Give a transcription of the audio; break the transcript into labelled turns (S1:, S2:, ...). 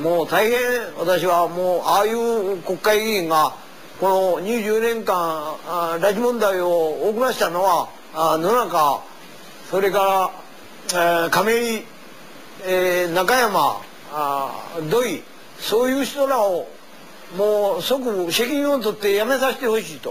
S1: もう大変私はもうああいう国会議員がこの20年間拉致問題を起こらしたのは野中それから、えー、亀井、えー、中山あ土井そういう人らをもう即責任を取って辞めさせてほしいと。